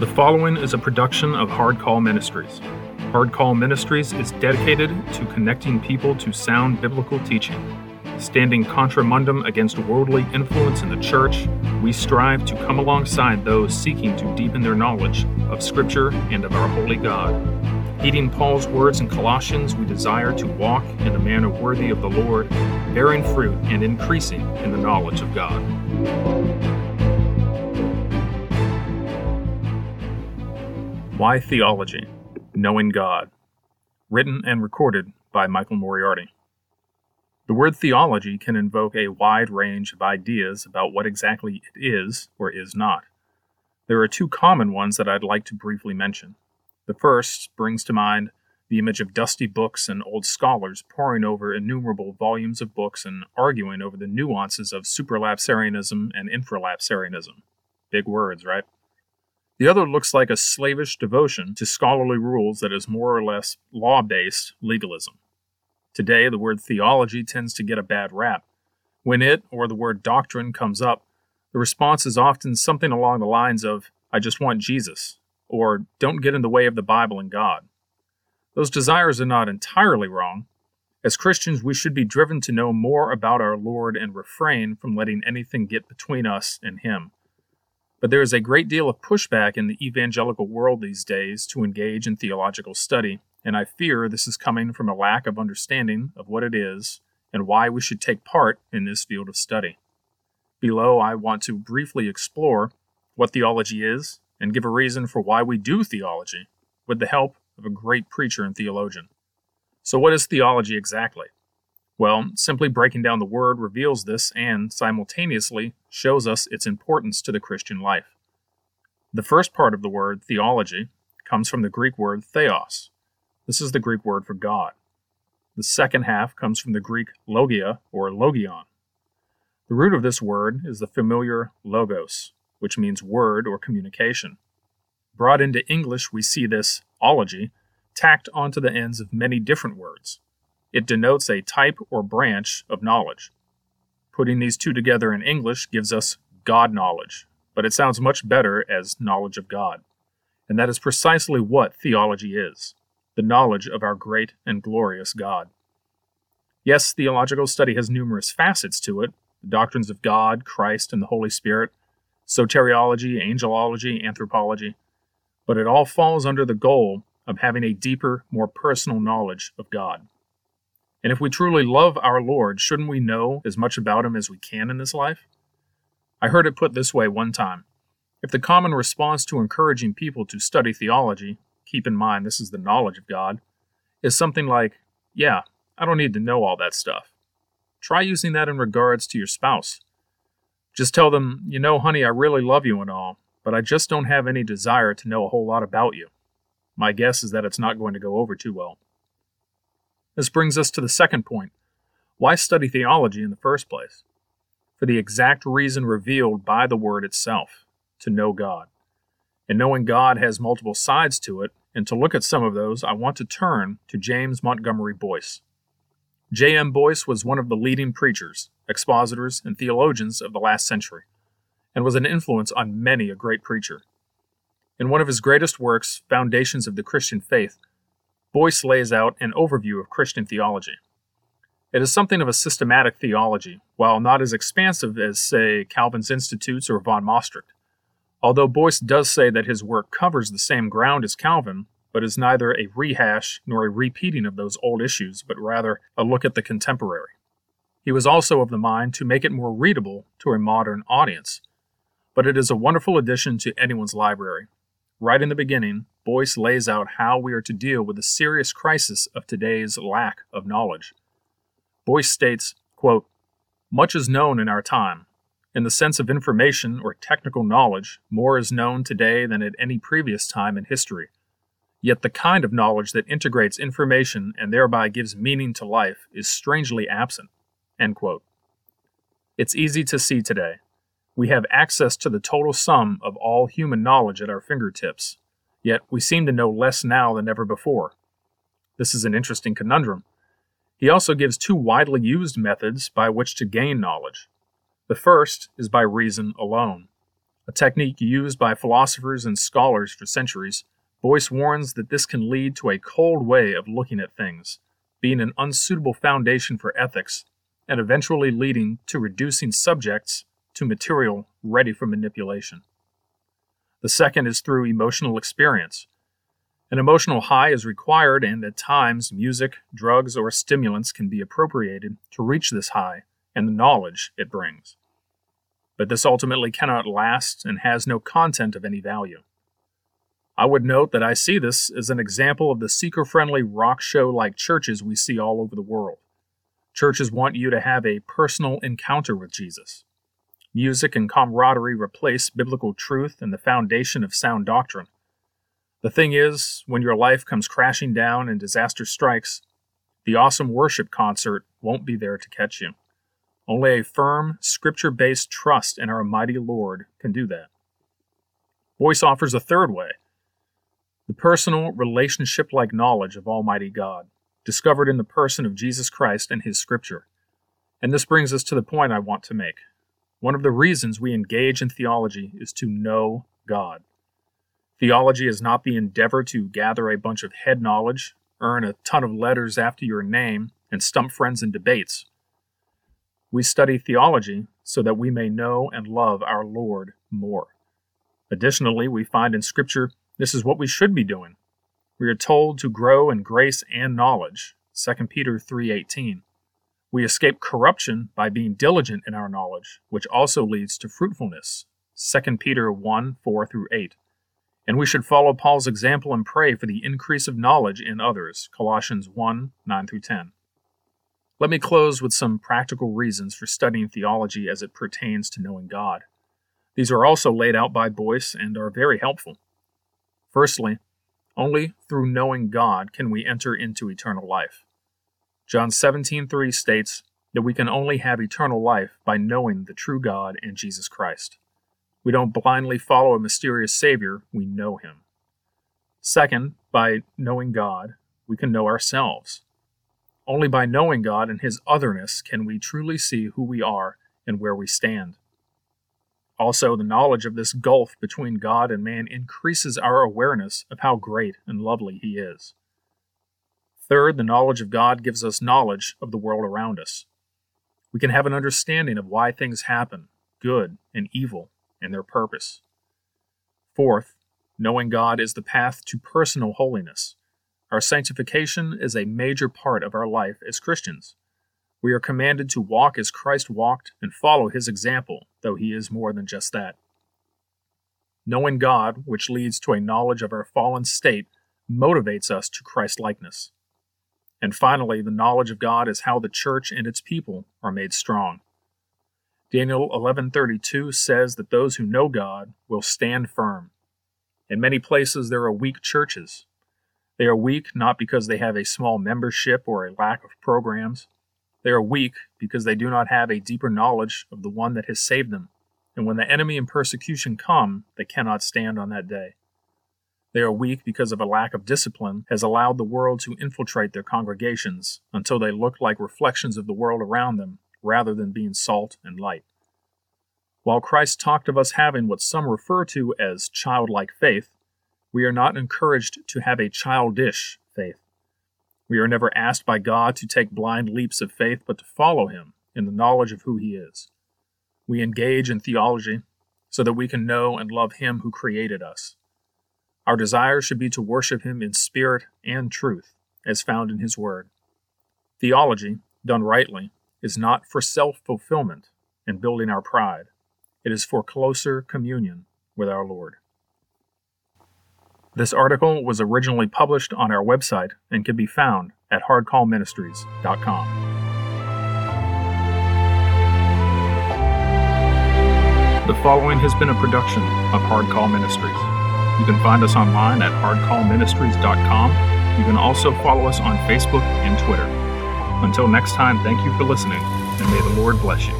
The following is a production of Hard Call Ministries. Hard Call Ministries is dedicated to connecting people to sound biblical teaching. Standing contramundum against worldly influence in the church, we strive to come alongside those seeking to deepen their knowledge of Scripture and of our holy God. Heeding Paul's words in Colossians, we desire to walk in a manner worthy of the Lord, bearing fruit and increasing in the knowledge of God. Why Theology? Knowing God. Written and recorded by Michael Moriarty. The word theology can invoke a wide range of ideas about what exactly it is or is not. There are two common ones that I'd like to briefly mention. The first brings to mind the image of dusty books and old scholars poring over innumerable volumes of books and arguing over the nuances of supralapsarianism and infralapsarianism. Big words, right? The other looks like a slavish devotion to scholarly rules that is more or less law based legalism. Today, the word theology tends to get a bad rap. When it or the word doctrine comes up, the response is often something along the lines of, I just want Jesus, or don't get in the way of the Bible and God. Those desires are not entirely wrong. As Christians, we should be driven to know more about our Lord and refrain from letting anything get between us and Him. But there is a great deal of pushback in the evangelical world these days to engage in theological study, and I fear this is coming from a lack of understanding of what it is and why we should take part in this field of study. Below, I want to briefly explore what theology is and give a reason for why we do theology, with the help of a great preacher and theologian. So, what is theology exactly? Well, simply breaking down the word reveals this and simultaneously shows us its importance to the Christian life. The first part of the word, theology, comes from the Greek word theos. This is the Greek word for God. The second half comes from the Greek logia or logion. The root of this word is the familiar logos, which means word or communication. Brought into English, we see this ology tacked onto the ends of many different words. It denotes a type or branch of knowledge. Putting these two together in English gives us God knowledge, but it sounds much better as knowledge of God. And that is precisely what theology is the knowledge of our great and glorious God. Yes, theological study has numerous facets to it the doctrines of God, Christ, and the Holy Spirit, soteriology, angelology, anthropology, but it all falls under the goal of having a deeper, more personal knowledge of God. And if we truly love our Lord, shouldn't we know as much about him as we can in this life? I heard it put this way one time If the common response to encouraging people to study theology, keep in mind this is the knowledge of God, is something like, Yeah, I don't need to know all that stuff. Try using that in regards to your spouse. Just tell them, You know, honey, I really love you and all, but I just don't have any desire to know a whole lot about you. My guess is that it's not going to go over too well. This brings us to the second point. Why study theology in the first place? For the exact reason revealed by the Word itself to know God. And knowing God has multiple sides to it, and to look at some of those, I want to turn to James Montgomery Boice. J.M. Boice was one of the leading preachers, expositors, and theologians of the last century, and was an influence on many a great preacher. In one of his greatest works, Foundations of the Christian Faith, Boice lays out an overview of Christian theology. It is something of a systematic theology, while not as expansive as, say, Calvin's Institutes or von Mastricht. Although Boice does say that his work covers the same ground as Calvin, but is neither a rehash nor a repeating of those old issues, but rather a look at the contemporary. He was also of the mind to make it more readable to a modern audience, but it is a wonderful addition to anyone's library. Right in the beginning, Boice lays out how we are to deal with the serious crisis of today's lack of knowledge. Boice states, quote, Much is known in our time. In the sense of information or technical knowledge, more is known today than at any previous time in history. Yet the kind of knowledge that integrates information and thereby gives meaning to life is strangely absent. It's easy to see today we have access to the total sum of all human knowledge at our fingertips, yet we seem to know less now than ever before. This is an interesting conundrum. He also gives two widely used methods by which to gain knowledge. The first is by reason alone. a technique used by philosophers and scholars for centuries, Boice warns that this can lead to a cold way of looking at things, being an unsuitable foundation for ethics, and eventually leading to reducing subjects to material ready for manipulation. The second is through emotional experience. An emotional high is required, and at times, music, drugs, or stimulants can be appropriated to reach this high and the knowledge it brings. But this ultimately cannot last and has no content of any value. I would note that I see this as an example of the seeker friendly rock show like churches we see all over the world. Churches want you to have a personal encounter with Jesus. Music and camaraderie replace biblical truth and the foundation of sound doctrine. The thing is, when your life comes crashing down and disaster strikes, the awesome worship concert won't be there to catch you. Only a firm, scripture based trust in our mighty Lord can do that. Boice offers a third way the personal, relationship like knowledge of Almighty God, discovered in the person of Jesus Christ and His Scripture. And this brings us to the point I want to make. One of the reasons we engage in theology is to know God. Theology is not the endeavor to gather a bunch of head knowledge, earn a ton of letters after your name, and stump friends in debates. We study theology so that we may know and love our Lord more. Additionally, we find in Scripture this is what we should be doing. We are told to grow in grace and knowledge. 2 Peter 3:18. We escape corruption by being diligent in our knowledge, which also leads to fruitfulness. 2 Peter 1 4 through 8. And we should follow Paul's example and pray for the increase of knowledge in others. Colossians 1 9 through 10. Let me close with some practical reasons for studying theology as it pertains to knowing God. These are also laid out by Boice and are very helpful. Firstly, only through knowing God can we enter into eternal life. John 17:3 states that we can only have eternal life by knowing the true God and Jesus Christ. We don't blindly follow a mysterious Savior, we know Him. Second, by knowing God, we can know ourselves. Only by knowing God and His otherness can we truly see who we are and where we stand. Also, the knowledge of this gulf between God and man increases our awareness of how great and lovely He is. Third, the knowledge of God gives us knowledge of the world around us. We can have an understanding of why things happen, good and evil, and their purpose. Fourth, knowing God is the path to personal holiness. Our sanctification is a major part of our life as Christians. We are commanded to walk as Christ walked and follow his example, though he is more than just that. Knowing God, which leads to a knowledge of our fallen state, motivates us to Christ likeness. And finally, the knowledge of God is how the church and its people are made strong. Daniel 11:32 says that those who know God will stand firm. In many places there are weak churches. They are weak not because they have a small membership or a lack of programs. They are weak because they do not have a deeper knowledge of the one that has saved them. And when the enemy and persecution come, they cannot stand on that day. They are weak because of a lack of discipline has allowed the world to infiltrate their congregations until they look like reflections of the world around them rather than being salt and light. While Christ talked of us having what some refer to as childlike faith, we are not encouraged to have a childish faith. We are never asked by God to take blind leaps of faith, but to follow Him in the knowledge of who He is. We engage in theology so that we can know and love Him who created us. Our desire should be to worship Him in spirit and truth, as found in His Word. Theology, done rightly, is not for self fulfillment and building our pride, it is for closer communion with our Lord. This article was originally published on our website and can be found at hardcallministries.com. The following has been a production of Hardcall Ministries. You can find us online at hardcallministries.com. You can also follow us on Facebook and Twitter. Until next time, thank you for listening, and may the Lord bless you.